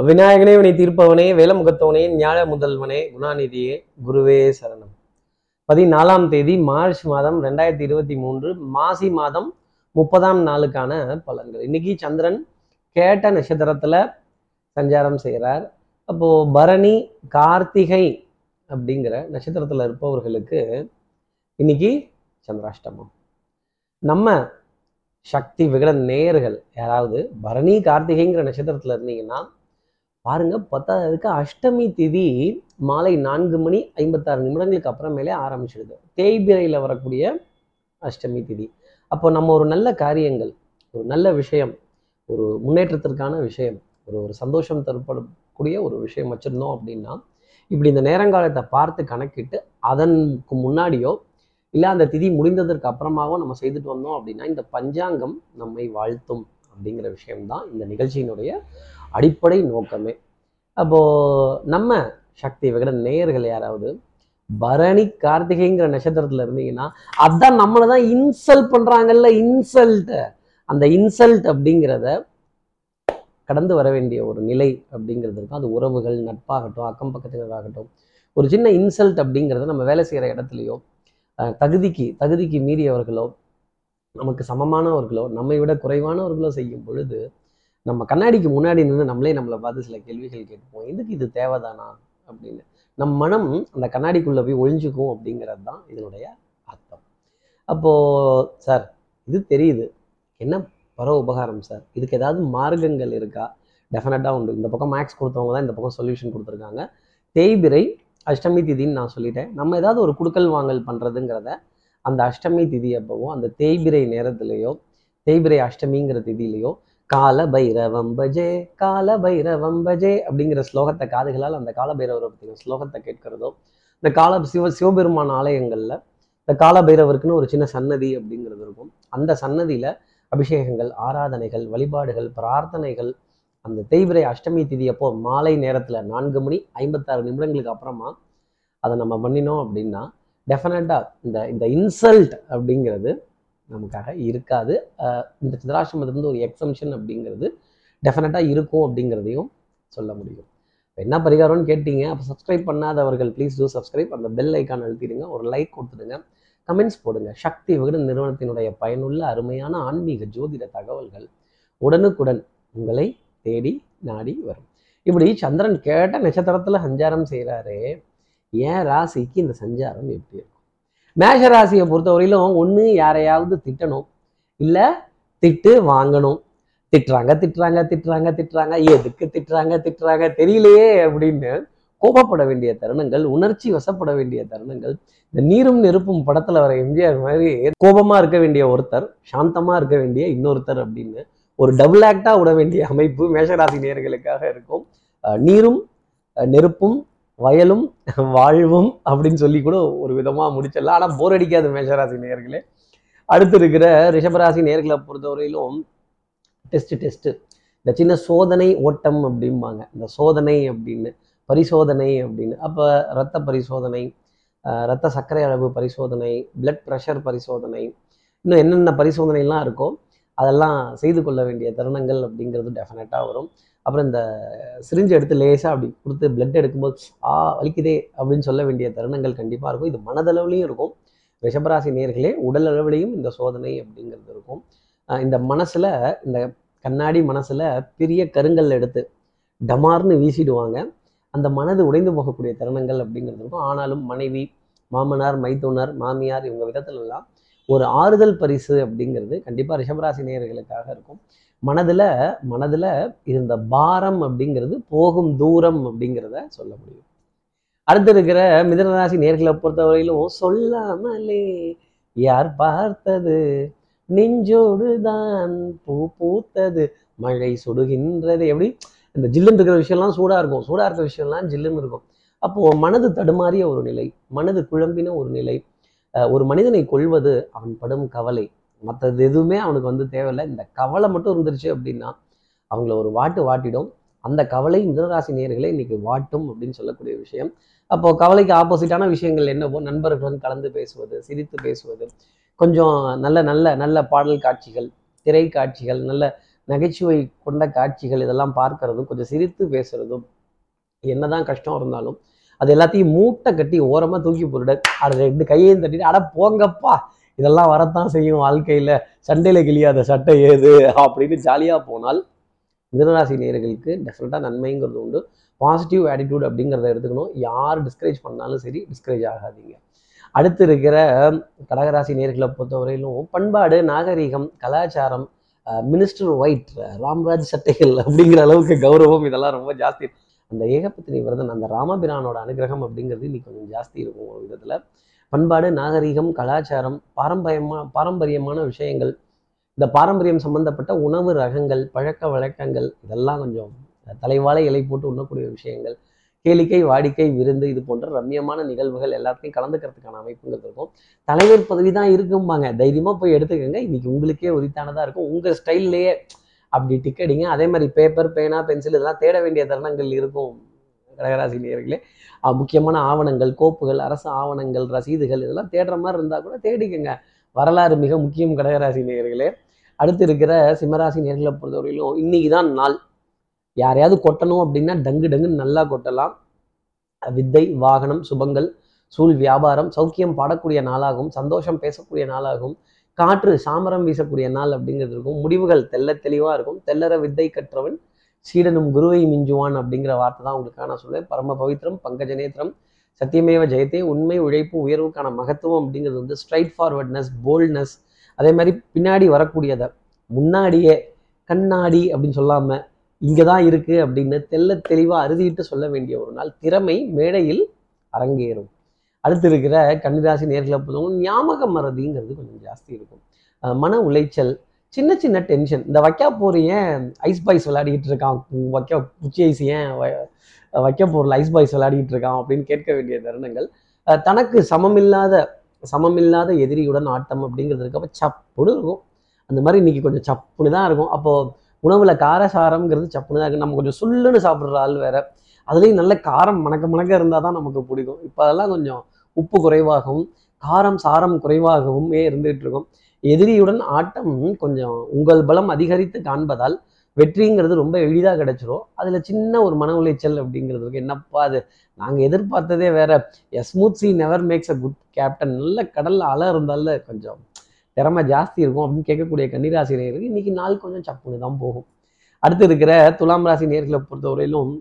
விநாயகனே வினை தீர்ப்பவனே வேலமுகத்தவனே ஞாழ முதல்வனே குணாநிதியே குருவே சரணம். பதினாலாம் தேதி மார்ச் மாதம் ரெண்டாயிரத்தி இருபத்தி மூன்று மாசி மாதம் முப்பதாம் நாளுக்கான பலன்கள். இன்னைக்கு சந்திரன் கேட்ட நட்சத்திரத்துல சஞ்சாரம் செய்கிறார் அப்போ பரணி கார்த்திகை அப்படிங்கிற நட்சத்திரத்துல இருப்பவர்களுக்கு இன்னைக்கு சந்திராஷ்டமம். நம்ம சக்தி விகட நேயர்கள் யாராவது பரணி கார்த்திகைங்கிற நட்சத்திரத்துல இருந்தீங்கன்னா பாருங்க பத்தாவதுக்கு அஷ்டமி திதி மாலை நான்கு மணி ஐம்பத்தாறு நிமிடங்களுக்கு அப்புறமேலே ஆரம்பிச்சிடுது. தேய்பிரையில் வரக்கூடிய அஷ்டமி திதி. அப்போ நம்ம ஒரு நல்ல காரியங்கள் ஒரு நல்ல விஷயம் ஒரு முன்னேற்றத்திற்கான விஷயம் ஒரு ஒரு சந்தோஷம் தரப்படக்கூடிய ஒரு விஷயம் வச்சுருந்தோம் அப்படின்னா இப்படி இந்த நேரங்காலத்தை பார்த்து கணக்கிட்டு அதனுக்கு முன்னாடியோ இல்லை அந்த திதி முடிந்ததற்கு அப்புறமாவோ நம்ம செய்துட்டு வந்தோம் அப்படின்னா இந்த பஞ்சாங்கம் நம்மை வாழ்த்தும் அப்படிங்கிற விஷயம்தான் இந்த நிகழ்ச்சியினுடைய அடிப்படை நோக்கமே. அப்போது நம்ம சக்தி விகட நேயர்கள் யாராவது பரணி கார்த்திகைங்கிற நட்சத்திரத்தில் இருந்தீங்கன்னா அதான் நம்மளை தான் இன்சல்ட் பண்றாங்கல்ல இன்சல்ட்டு அந்த இன்சல்ட் அப்படிங்கிறத கடந்து வர வேண்டிய ஒரு நிலை அப்படிங்கிறது இருக்கும். அது உறவுகள் நட்பாகட்டும் அக்கம் பக்கத்தினராகட்டும். ஒரு சின்ன இன்சல்ட் அப்படிங்கிறத நம்ம வேலை செய்கிற இடத்துலையோ தகுதிக்கு தகுதிக்கு மீறியவர்களோ நமக்கு சமமானவர்களோ நம்மை விட குறைவானவர்களோ செய்யும் பொழுது நம்ம கண்ணாடிக்கு முன்னாடி நின்று நம்மளே நம்மளை பார்த்து சில கேள்விகள் கேட்போம். எதுக்கு இது தேவைதானா அப்படின்னு. நம் மனம் அந்த கண்ணாடிக்குள்ளே போய் ஒழிஞ்சுக்கும் அப்படிங்கிறது தான் இதனுடைய அர்த்தம். அப்போது சார் இது தெரியுது. என்ன பர உபகாரம் சார்? இதுக்கு ஏதாவது மார்க்கங்கள் இருக்கா? டெஃபினட்டாக உண்டு. இந்த பக்கம் மேக்ஸ் கொடுத்தவங்க தான் இந்த பக்கம் சொல்யூஷன் கொடுத்துருக்காங்க. தேய்பிரை அஷ்டமி திதின்னு நான் சொல்லிட்டேன். நம்ம ஏதாவது ஒரு குடுக்கல் வாங்கல் பண்ணுறதுங்கிறத அந்த அஷ்டமி திதி அப்பவோ அந்த தேய்பிரை நேரத்திலேயோ தேய்பிரை அஷ்டமிங்கிற திதியிலையோ கால பைரவம் பஜே கால பைரவம் பஜே அப்படிங்கிற ஸ்லோகத்தை காதுகளால் அந்த கால பைரவரை பற்றின ஸ்லோகத்தை கேட்கிறதோ இந்த கால சிவ சிவபெருமான் ஆலயங்களில் இந்த கால பைரவருக்குன்னு ஒரு சின்ன சன்னதி அப்படிங்கிறது இருக்கும். அந்த சன்னதியில் அபிஷேகங்கள் ஆராதனைகள் வழிபாடுகள் பிரார்த்தனைகள் அந்த தேய்பிரை அஷ்டமி திதி அப்போ மாலை நேரத்தில் நான்கு மணி ஐம்பத்தாறு நிமிடங்களுக்கு அப்புறமா அதை நம்ம பண்ணினோம் அப்படின்னா டெஃபினட்டாக இந்த இந்த இன்சல்ட் அப்படிங்கிறது நமக்காக இருக்காது. இந்த சந்திராசிரமத்திலிருந்து ஒரு எக்ஸம்ஷன் அப்படிங்கிறது டெஃபினட்டாக இருக்கும் அப்படிங்கிறதையும் சொல்ல முடியும். என்ன பரிகாரம்னு கேட்டீங்க அப்போ சப்ஸ்கிரைப் பண்ணாதவர்கள் ப்ளீஸ் டூ சப்ஸ்கிரைப் அந்த பெல் ஐக்கான் அழுத்திடுங்க ஒரு லைக் கொடுத்துடுங்க. கமெண்ட்ஸ் போடுங்க. சக்தி விகடன் நிறுவனத்தினுடைய பயனுள்ள அருமையான ஆன்மீக ஜோதிட தகவல்கள் உடனுக்குடன் உங்களை தேடி நாடி வரும். இப்படி சந்திரன் கேட்ட நட்சத்திரத்தில் சஞ்சாரம் செய்கிறாரே ஏன் ராசிக்கு இந்த சஞ்சாரம் எப்படி மேஷராசியை பொறுத்தவரையிலும் ஒன்று யாரையாவது திட்டணும். இல்லை திட்டு வாங்கணும். திட்டுறாங்க திட்டுறாங்க திட்டுறாங்க திட்டுறாங்க. எதுக்கு திட்டுறாங்க திட்டுறாங்க தெரியலையே அப்படின்னு கோபப்பட வேண்டிய தருணங்கள் உணர்ச்சி வசப்பட வேண்டிய தருணங்கள். இந்த நீரும் நெருப்பும் படத்துல வர எம்ஜிஆர் மாதிரி கோபமா இருக்க வேண்டிய ஒருத்தர் சாந்தமா இருக்க வேண்டிய இன்னொருத்தர் அப்படின்னு ஒரு டபுள் ஆக்டா விட வேண்டிய அமைப்பு மேஷராசி நேர்களுக்காக இருக்கும். அஹ் நீரும் நெருப்பும் வயலும் வாழ்வும் அப்படின்னு சொல்லி கூட ஒரு விதமாக முடிச்சிடலாம். ஆனால் போர் அடிக்காது மேஷராசி நேர்களே அடுத்து இருக்கிற ரிஷபராசி நேர்களை பொறுத்தவரையிலும் டெஸ்ட்டு டெஸ்ட்டு இந்த சின்ன சோதனை ஓட்டம் அப்படிம்பாங்க. இந்த சோதனை அப்படின்னு பரிசோதனை அப்படின்னு. அப்போ ரத்த பரிசோதனை ரத்த சர்க்கரை அளவு பரிசோதனை பிளட் ப்ரெஷர் பரிசோதனை இன்னும் என்னென்ன பரிசோதனைலாம் இருக்கோ அதெல்லாம் செய்து கொள்ள வேண்டிய தருணங்கள் அப்படிங்கிறது டெஃபினட்டாக வரும். அப்புறம் இந்த சிரிஞ்சு எடுத்து லேசாக அப்படி கொடுத்து பிளட் எடுக்கும்போது ஆ வலிக்குதே அப்படின்னு சொல்ல வேண்டிய தருணங்கள் கண்டிப்பாக இருக்கும். இது மனதளவுலையும் இருக்கும். ரிஷபராசி நேர்களே உடல் அளவுலையும் இந்த சோதனை அப்படிங்கிறது இருக்கும். இந்த மனசில் இந்த கண்ணாடி மனசில் பெரிய கருங்கல் எடுத்து டமார்னு வீசிடுவாங்க. அந்த மனது உடைந்து போகக்கூடிய தருணங்கள் அப்படிங்கிறது இருக்கும். ஆனாலும் மனைவி மாமனார் மைத்துனர் மாமியார் இவங்க விதத்துலலாம் ஒரு ஆறுதல் பரிசு அப்படிங்கிறது கண்டிப்பாக ரிஷபராசி நேயர்களுக்காக இருக்கும். மனதுல மனதுல இருந்த பாரம் அப்படிங்கிறது போகும் தூரம் அப்படிங்கிறத சொல்ல முடியும். அடுத்து இருக்கிற மிதனராசி நேர்களை பொறுத்தவரையிலும் சொல்லாமலே யார் பார்த்தது? நெஞ்சோடுதான் பூ பூத்தது மழை சுடுகின்றது. எப்படி? இந்த ஜில்லுன்னு இருக்கிற விஷயம்லாம் சூடாக இருக்கும். சூடாக இருக்கிற விஷயம்லாம் ஜில்லுன்னு இருக்கும். அப்போ மனது தடுமாறிய ஒரு நிலை மனது குழம்பின ஒரு நிலை. ஒரு மனிதனை கொள்வது அவன் படும் கவலை. மற்றது எதுவுமே அவனுக்கு வந்து தேவையில்லை. இந்த கவலை மட்டும் இருந்துருச்சு அப்படின்னா அவங்கள ஒரு வாட்டு வாட்டிடும். அந்த கவலை மிதனராசி நேர்களை இன்னைக்கு வாட்டும் அப்படின்னு சொல்லக்கூடிய விஷயம். அப்போ கவலைக்கு ஆப்போசிட்டான விஷயங்கள் என்னவோ நண்பர்களுடன் கலந்து பேசுவது சிரித்து பேசுவது கொஞ்சம் நல்ல நல்ல நல்ல பாடல் காட்சிகள் திரை காட்சிகள் நல்ல நகைச்சுவை கொண்ட காட்சிகள் இதெல்லாம் பார்க்கறதும் கொஞ்சம் சிரித்து பேசுறதும் என்னதான் கஷ்டம் இருந்தாலும் அது எல்லாத்தையும் மூட்டை கட்டி ஓரமா தூக்கி போட்டுட. அது ரெண்டு கையையும் தட்டிட்டு அட போங்கப்பா இதெல்லாம் வரத்தான் செய்யும் வாழ்க்கையில். சண்டையில் கிழியாத சட்டை ஏது? அப்படின்னு ஜாலியாக போனால் மிதனராசி நேயர்களுக்கு டெஃபினட்டாக நன்மைங்கிறது உண்டு. பாசிட்டிவ் ஆட்டிடியூட் அப்படிங்கிறத எடுத்துக்கணும். யார் டிஸ்கரேஜ் பண்ணாலும் சரி டிஸ்கரேஜ் ஆகாதீங்க. அடுத்து இருக்கிற கடகராசி நேர்களை பொறுத்தவரையிலும் பண்பாடு நாகரீகம் கலாச்சாரம் மினிஸ்டர் ஒயிட் ராம்ராஜ் சட்டைகள் அப்படிங்கிற அளவுக்கு கௌரவம் இதெல்லாம் ரொம்ப ஜாஸ்தி. அந்த ஏகபத்தினி விரதன் அந்த ராமபிரானோட அனுகிரகம் அப்படிங்கிறது இன்னைக்கு கொஞ்சம் ஜாஸ்தி இருக்கும் ஒரு விதத்தில். பண்பாடு நாகரீகம் கலாச்சாரம் பாரம்பரியமா பாரம்பரியமான விஷயங்கள் இந்த பாரம்பரியம் சம்பந்தப்பட்ட உணவு ரகங்கள் பழக்க வழக்கங்கள் இதெல்லாம் கொஞ்சம் தலைவாழை இலை போட்டு உண்ணக்கூடிய விஷயங்கள் கேளிக்கை வாடிக்கை விருந்து இது போன்ற ரம்மியமான நிகழ்வுகள் எல்லாத்தையும் கலந்துக்கிறதுக்கான அமைப்புங்கிறது இருக்கும். தலைவர் பதவி தான் இருக்கும்பாங்க. தைரியமாக போய் எடுத்துக்கோங்க. இன்னைக்கு உங்களுக்கே உரித்தானதாக இருக்கும். உங்கள் ஸ்டைல்லையே அப்படி டிக்கெடிங்க அதே மாதிரி பேப்பர் பேனா பென்சில் இதெல்லாம் தேட வேண்டிய தருணங்கள் இருக்கும். கடகராசி நேர்களே முக்கியமான ஆவணங்கள் கோப்புகள் அரசு ஆவணங்கள் ரசீதுகள் இதெல்லாம் தேடுற மாதிரி இருந்தால் கூட தேடிக்கங்க. வரலாறு மிக முக்கியம் கடகராசி நேர்களே அடுத்து இருக்கிற சிம்மராசி நேர்களை பொறுத்தவரையிலும் இன்னைக்கு தான் நாள். யாரையாவது கொட்டணும் அப்படின்னா டங்கு டங்குன்னு நல்லா கொட்டலாம். வித்தை வாகனம் சுபங்கள் சூழ் வியாபாரம் சௌக்கியம் பாடக்கூடிய நாளாகும் சந்தோஷம் பேசக்கூடிய நாளாகும் காற்று சாமரம் வீசக்கூடிய நாள் அப்படிங்கிறது இருக்கும் முடிவுகள் தெள்ள தெளிவாக இருக்கும் தெல்லற வித்தை கற்றவன் சீடனும் குருவை மிஞ்சுவான் அப்படிங்கிற வார்த்தை தான் உங்களுக்காக நான் சொல்லுவேன் பரம பவித்திரம் பங்கஜநேத்திரம் சத்தியமேவ ஜெயத்தே உண்மை உழைப்பு உயர்வுக்கான மகத்துவம் அப்படிங்கிறது வந்து ஸ்ட்ரைட் ஃபார்வர்ட்னஸ் போல்ட்னஸ் அதே மாதிரி பின்னாடி வரக்கூடியதை முன்னாடியே கண்ணாடி அப்படின்னு சொல்லாமல் இங்கே தான் இருக்குது அப்படின்னு தெல்ல தெளிவாக அறுதிட்டு சொல்ல வேண்டிய ஒரு நாள் திறமை மேடையில் அரங்கேறும். அடுத்து இருக்கிற கன்னிராசி நேர்களை பொறுத்தவரை ஞாபக மறதிங்கிறது கொஞ்சம் ஜாஸ்தி இருக்கும். மன உளைச்சல் சின்ன சின்ன டென்ஷன் இந்த வைக்கா போர் ஏன் ஐஸ் பாய்ஸ் விளையாடிக்கிட்டு இருக்கான்? வைக்கா குச்சி ஐஸ் ஏன் வ- வைக்க போரில் ஐஸ் பாய்ஸ் விளையாடிக்கிட்டு இருக்கான் அப்படின்னு கேட்க வேண்டிய தருணங்கள். தனக்கு சமமில்லாத சமமில்லாத எதிரியுடன் ஆட்டம் அப்படிங்கிறது இருக்கப்போ சப்புன்னு இருக்கும். அந்த மாதிரி இன்னைக்கு கொஞ்சம் சப்புன்னு தான் இருக்கும். அப்போது உணவுல காரசாரம்ங்கிறது சப்புன்னு தான் இருக்குது நம்ம கொஞ்சம் சுல்லுன்னு சாப்பிட்ற ஆள் வேற. அதுலேயும் நல்ல காரம் மணக்க மணக்க இருந்தால் தான் நமக்கு பிடிக்கும். இப்போ அதெல்லாம் கொஞ்சம் உப்பு குறைவாகவும் காரம் சாரம் குறைவாகவுமே இருந்துகிட்டு இருக்கும். எதிரியுடன் ஆட்டம் கொஞ்சம் உங்கள் பலம் அதிகரித்து காண்பதால் வெற்றிங்கிறது ரொம்ப எளிதாக கிடைச்சிரும். அதில் சின்ன ஒரு மன உளைச்சல் அப்படிங்கிறது இருக்கு. என்னப்பா அது? நாங்கள் எதிர்பார்த்ததே வேற. Smooth sea never makes a good captain நல்ல கடலில் அலை இருந்தால கொஞ்சம் திறமை ஜாஸ்தி இருக்கும் அப்படின்னு கேட்கக்கூடிய கன்னிராசி நேயர்களுக்கு இன்னைக்கு நாள் கொஞ்சம் சப்புன்னு தான் போகும். அடுத்து இருக்கிற துலாம் ராசி நேர்களை பொறுத்தவரையிலும்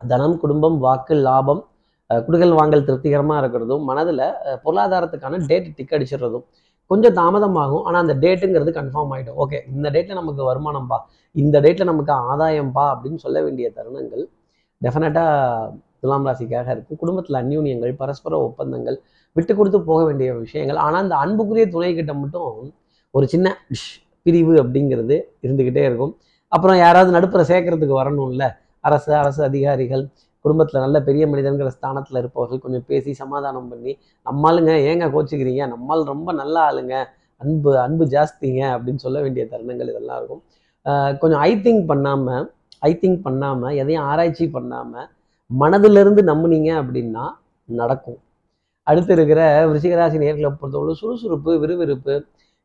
தனம் குடும்பம் வாக்கு லாபம் குடுகள் வாங்கல் திருப்திகரமாக இருக்கிறதும் மனதில் பொருளாதாரத்துக்கான டேட் டிக் அடிச்சிடுறதும் கொஞ்சம் தாமதமாகும். ஆனால் அந்த டேட்டுங்கிறது கன்ஃபார்ம் ஆகிடும் ஓகே இந்த டேட்டில் நமக்கு வருமானம்பா இந்த டேட்டில் நமக்கு ஆதாயம்பா அப்படின்னு சொல்ல வேண்டிய தருணங்கள் டெஃபினட்டாக துலாம் ராசிக்காக இருக்கும். குடும்பத்தில் அந்யூன்யங்கள் பரஸ்பர ஒப்பந்தங்கள் விட்டு கொடுத்து போக வேண்டிய விஷயங்கள். ஆனால் அந்த அன்புக்குரிய துணை கிட்ட மட்டும் ஒரு சின்ன பிரிவு அப்படிங்கிறது இருந்துக்கிட்டே இருக்கும். அப்புறம் யாராவது நடுப்புற சேர்க்கறதுக்கு வரணும்ல. அரசு அரசு அதிகாரிகள் குடும்பத்தில் நல்ல பெரிய மனிதன்கிற ஸ்தானத்தில் இருப்பவர்கள் கொஞ்சம் பேசி சமாதானம் பண்ணி நம்மளுங்க ஏங்க கோச்சிக்கிறீங்க? நம்மால் ரொம்ப நல்ல ஆளுங்க. அன்பு அன்பு ஜாஸ்திங்க அப்படின்னு சொல்ல வேண்டிய தருணங்கள் இதெல்லாம் இருக்கும். கொஞ்சம் ஐ திங்க் பண்ணாமல் ஐ திங்க் பண்ணாமல் எதையும் ஆராய்ச்சி பண்ணாமல் மனதிலிருந்து நம்புனீங்க அப்படின்னா நடக்கும். அடுத்து இருக்கிற விருச்சிகராசி நேர்களை பொறுத்தவரை சுறுசுறுப்பு விறுவிறுப்பு.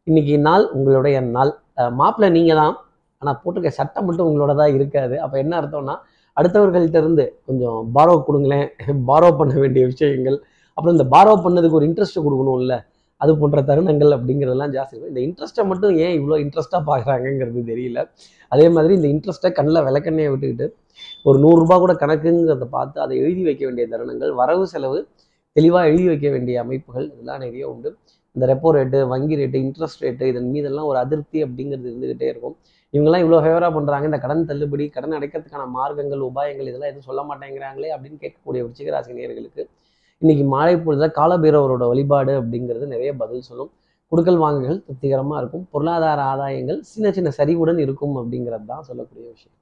இன்னைக்கு நாள் உங்களுடைய நாள். மாப்பிள்ளை நீங்கள் தான் ஆனால் போட்டிருக்க சட்டம் மட்டும் உங்களோட தான் இருக்காது. அப்போ என்ன அர்த்தம்னா அடுத்தவர்கள்ட்ட இருந்து கொஞ்சம் பாரோ கொடுங்களேன். பாரோ பண்ண வேண்டிய விஷயங்கள். அப்புறம் இந்த பாரோ பண்ணதுக்கு ஒரு இன்ட்ரெஸ்ட் கொடுக்கணும்ல. அது போன்ற தருணங்கள் அப்படிங்கிறதெல்லாம் ஜாஸ்தி இருக்கும். இந்த இன்ட்ரெஸ்ட்டை மட்டும் ஏன் இவ்வளோ இன்ட்ரெஸ்ட்டாக பார்க்குறாங்கங்கிறது தெரியல. அதே மாதிரி இந்த இன்ட்ரெஸ்ட்டை கண்ணில் விளக்கண்ணையை விட்டுக்கிட்டு ஒரு நூறுரூபா கூட கணக்குங்கிறத பார்த்து அதை எழுதி வைக்க வேண்டிய தருணங்கள் வரவு செலவு தெளிவாக எழுதி வைக்க வேண்டிய அமைப்புகள் இதெல்லாம் நிறைய உண்டு. இந்த ரெப்போ ரேட்டு வங்கி ரேட்டு இன்ட்ரெஸ்ட் ரேட்டு இதன் மீதெல்லாம் ஒரு அதிருப்தி அப்படிங்கிறது இருந்துகிட்டே இருக்கும். இவங்கெல்லாம் இவ்வளோ ஃபேவராக பண்ணுறாங்க இந்த கடன் தள்ளுபடி கடன் அடைக்கிறதுக்கான மார்க்கங்கள் உபாயங்கள் இதெல்லாம் எதுவும் சொல்ல மாட்டேங்கிறாங்களே அப்படின்னு கேட்கக்கூடிய விருச்சிகராசி நேயர்களுக்கு இன்னைக்கு மாலை பொழுதுல காலபீரவரோட வழிபாடு அப்படிங்கிறது நிறைய பதில் சொல்லும். குடுக்கல் வாங்குகள் திருப்திகரமாக இருக்கும். பொருளாதார ஆதாயங்கள் சின்ன சின்ன சரிவுடன் இருக்கும் அப்படிங்கிறது தான் சொல்லக்கூடிய விஷயம்.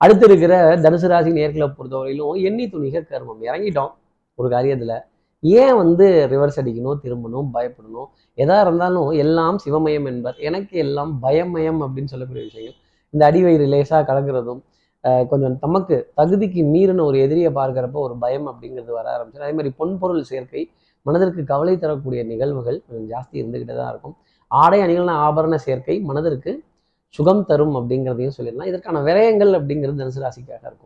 அடுத்து இருக்கிற தனுசு ராசி நேர்களை பொறுத்தவரையிலும் எண்ணி துணிக கர்மம். இறங்கிட்டோம் ஒரு காரியத்தில். ஏன் வந்து ரிவர்ஸ் அடிக்கணும் திரும்பணும் பயப்படணும்? எதா இருந்தாலும் எல்லாம் சிவமயம் என்பார். எனக்கு எல்லாம் பயமயம் அப்படின்னு சொல்லக்கூடிய விஷயங்கள். இந்த அடிவயிறு லேசாக கலக்கிறதும் கொஞ்சம் தமக்கு தகுதிக்கு மீறின ஒரு எதிரியை பார்க்குறப்ப ஒரு பயம் அப்படிங்கிறது வர ஆரம்பிச்சு அதே மாதிரி பொன்பொருள் சேர்க்கை மனதிற்கு கவலை தரக்கூடிய நிகழ்வுகள் கொஞ்சம் ஜாஸ்தி இருந்துக்கிட்டே தான் இருக்கும். ஆடை அணிகளான ஆபரண சேர்க்கை மனதிற்கு சுகம் தரும் அப்படிங்கிறதையும் சொல்லிடலாம். இதற்கான விரயங்கள் அப்படிங்கிறது தனுசு ராசிக்காக இருக்கும்.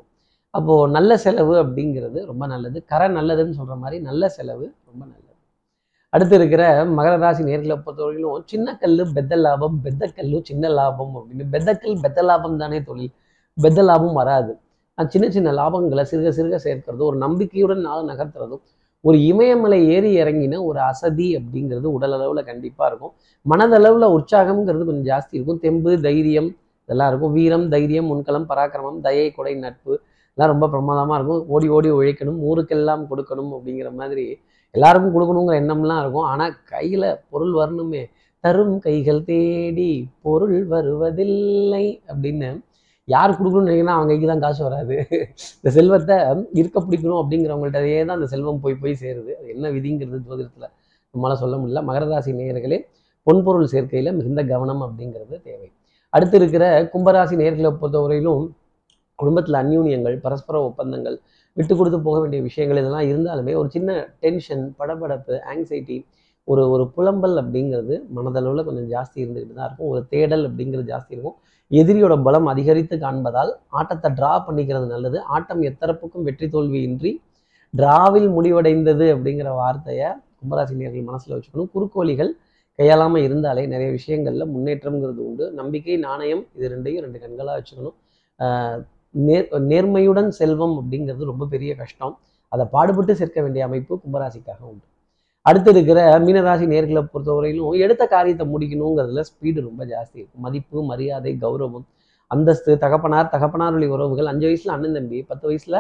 அப்போது நல்ல செலவு அப்படிங்கிறது ரொம்ப நல்லது. கரை நல்லதுன்னு சொல்கிற மாதிரி நல்ல செலவு ரொம்ப நல்லது. அடுத்து இருக்கிற மகர ராசி நேர்களை பொறுத்தவரையிலும் சின்ன கல்லு பெத்த லாபம் பெத்த கல் சின்ன லாபம் அப்படின்னு. பெத்தக்கல் பெத்த லாபம் தானே தொழில். பெத்த லாபம் வராது. சின்ன சின்ன லாபங்களை சிறுக சிறுக சேர்க்கிறது ஒரு நம்பிக்கையுடன் நாள் நகர்த்துறதும் ஒரு இமயமலை ஏறி இறங்கின ஒரு அசதி அப்படிங்கிறது உடல் அளவில் கண்டிப்பாக இருக்கும். மனதளவில் உற்சாகம்ங்கிறது கொஞ்சம் ஜாஸ்தி இருக்கும். தெம்பு தைரியம் இதெல்லாம் இருக்கும். வீரம் தைரியம் முன்களம் பராக்கிரமம் தயை கொடை நட்பு எல்லாம் ரொம்ப பிரமாதமாக இருக்கும். ஓடி ஓடி உழைக்கணும். ஊருக்கெல்லாம் கொடுக்கணும் அப்படிங்கிற மாதிரி எல்லாருக்கும் கொடுக்கணுங்கிற எண்ணம்லாம் இருக்கும். ஆனால் கையில் பொருள் வரணுமே. தரும் கைகள் தேடி பொருள் வருவதில்லை அப்படின்னு யார் கொடுக்கணும்னு நினைக்கிறா அவங்க கைக்கு தான் காசு வராது. இந்த செல்வத்தை இருக்க பிடிக்கணும் அப்படிங்கிறவங்கள்ட்டயே தான் அந்த செல்வம் போய் போய் சேருது. அது என்ன விதிங்கிறது ஜோதிடத்தில் நம்மளால சொல்ல முடியல. மகர ராசி நேயர்களே பொன்பொருள் சேர்க்கையில் மிகுந்த கவனம் அப்படிங்கிறது தேவை. அடுத்து இருக்கிற கும்பராசி நேர்களை பொறுத்தவரையிலும் குடும்பத்தில் அந்யூன்யங்கள் பரஸ்பர ஒப்பந்தங்கள் விட்டு கொடுத்து போக வேண்டிய விஷயங்கள் இதெல்லாம் இருந்தாலுமே ஒரு சின்ன டென்ஷன் படபடப்பு ஆங்ஸைட்டி ஒரு ஒரு புலம்பல் அப்படிங்கிறது மனதளவில் கொஞ்சம் ஜாஸ்தி இருந்துக்கிட்டு தான் இருக்கும். ஒரு தேடல் அப்படிங்கிறது ஜாஸ்தி இருக்கும். எதிரியோட பலம் அதிகரித்து காண்பதால் ஆட்டத்தை ட்ரா பண்ணிக்கிறது நல்லது. ஆட்டம் எத்தரப்புக்கும் வெற்றி தோல்வியின்றி டிராவில் முடிவடைந்தது அப்படிங்கிற வார்த்தையை கும்பராசினியர்கள் மனசில் வச்சுக்கணும். குறுக்கோலிகள் கையாளாமல் இருந்தாலே நிறைய விஷயங்களில் முன்னேற்றம்ங்கிறது உண்டு. நம்பிக்கை நாணயம் இது ரெண்டையும் ரெண்டு கண்களாக வச்சுக்கணும். நேர் நேர்மையுடன் செல்வம் அப்படிங்கிறது ரொம்ப பெரிய கஷ்டம். அதை பாடுபட்டு சேர்க்க வேண்டிய அமைப்பு கும்பராசிக்காக உண்டு. அடுத்து இருக்கிற மீனராசி நேர்களை பொறுத்தவரையிலும் எடுத்த காரியத்தை முடிக்கணுங்கிறதுல ஸ்பீடு ரொம்ப ஜாஸ்தி இருக்கும். மதிப்பு மரியாதை கௌரவம் அந்தஸ்து தகப்பனார் தகப்பனார் வழி உறவுகள் அஞ்சு வயசுல அண்ணன் தம்பி பத்து வயசுல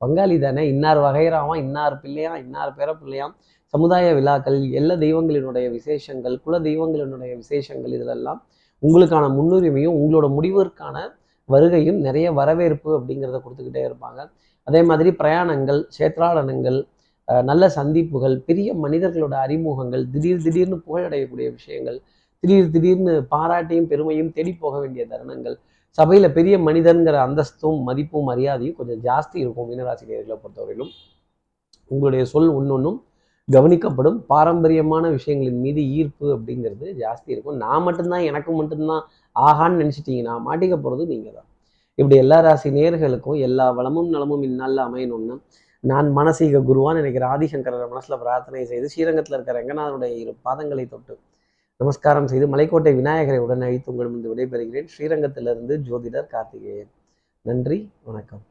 பங்காளி தானே இன்னார் வகைராவான் இன்னார் பிள்ளையா இன்னார் பேர பிள்ளையாம். சமுதாய விழாக்கள் எல்லா தெய்வங்களினுடைய விசேஷங்கள் குல தெய்வங்களினுடைய விசேஷங்கள் இதிலெல்லாம் உங்களுக்கான முன்னுரிமையும் உங்களோட முடிவிற்கான வருகையும் நிறைய வரவேற்பு அப்படிங்கிறத கொடுத்துக்கிட்டே இருப்பாங்க. அதே மாதிரி பிரயாணங்கள் சேத்ராடனங்கள் நல்ல சந்திப்புகள் பெரிய மனிதர்களோட அறிமுகங்கள் திடீர் திடீர்னு புகழடையக்கூடிய விஷயங்கள் திடீர் திடீர்னு பாராட்டியும் பெருமையும் தேடி போக வேண்டிய தருணங்கள் சபையில் பெரிய மனிதன்கிற அந்தஸ்தும் மதிப்பும் மரியாதையும் கொஞ்சம் ஜாஸ்தி இருக்கும் மீனராசினியர்களை பொறுத்தவரையிலும். உங்களுடைய சொல் ஒன்னொன்றும் கவனிக்கப்படும். பாரம்பரியமான விஷயங்களின் மீது ஈர்ப்பு அப்படிங்கிறது ஜாஸ்தி இருக்கும். நான் மட்டும்தான் எனக்கு மட்டும்தான் ஆகான்னு நினச்சிட்டிங்கன்னா மாட்டிக்க போகிறது நீங்கள் தான் இப்படி எல்லா ராசி நேர்களுக்கும் எல்லா வளமும் நலமும் இந்நாளில் அமையணும்னு நான் மனசீக குருவான்னு நினைக்கிற ஆதிசங்கரர் மனசுல பிரார்த்தனை செய்து ஸ்ரீரங்கத்தில் இருக்கிற ரங்கநாதனுடைய இரு பாதங்களை தொட்டு நமஸ்காரம் செய்து மலைக்கோட்டை விநாயகரை உடன் அழைத்து உங்களிடம் விடைபெறுகிறேன். ஸ்ரீரங்கத்திலிருந்து ஜோதிடர் கார்த்திகேயன். நன்றி வணக்கம்.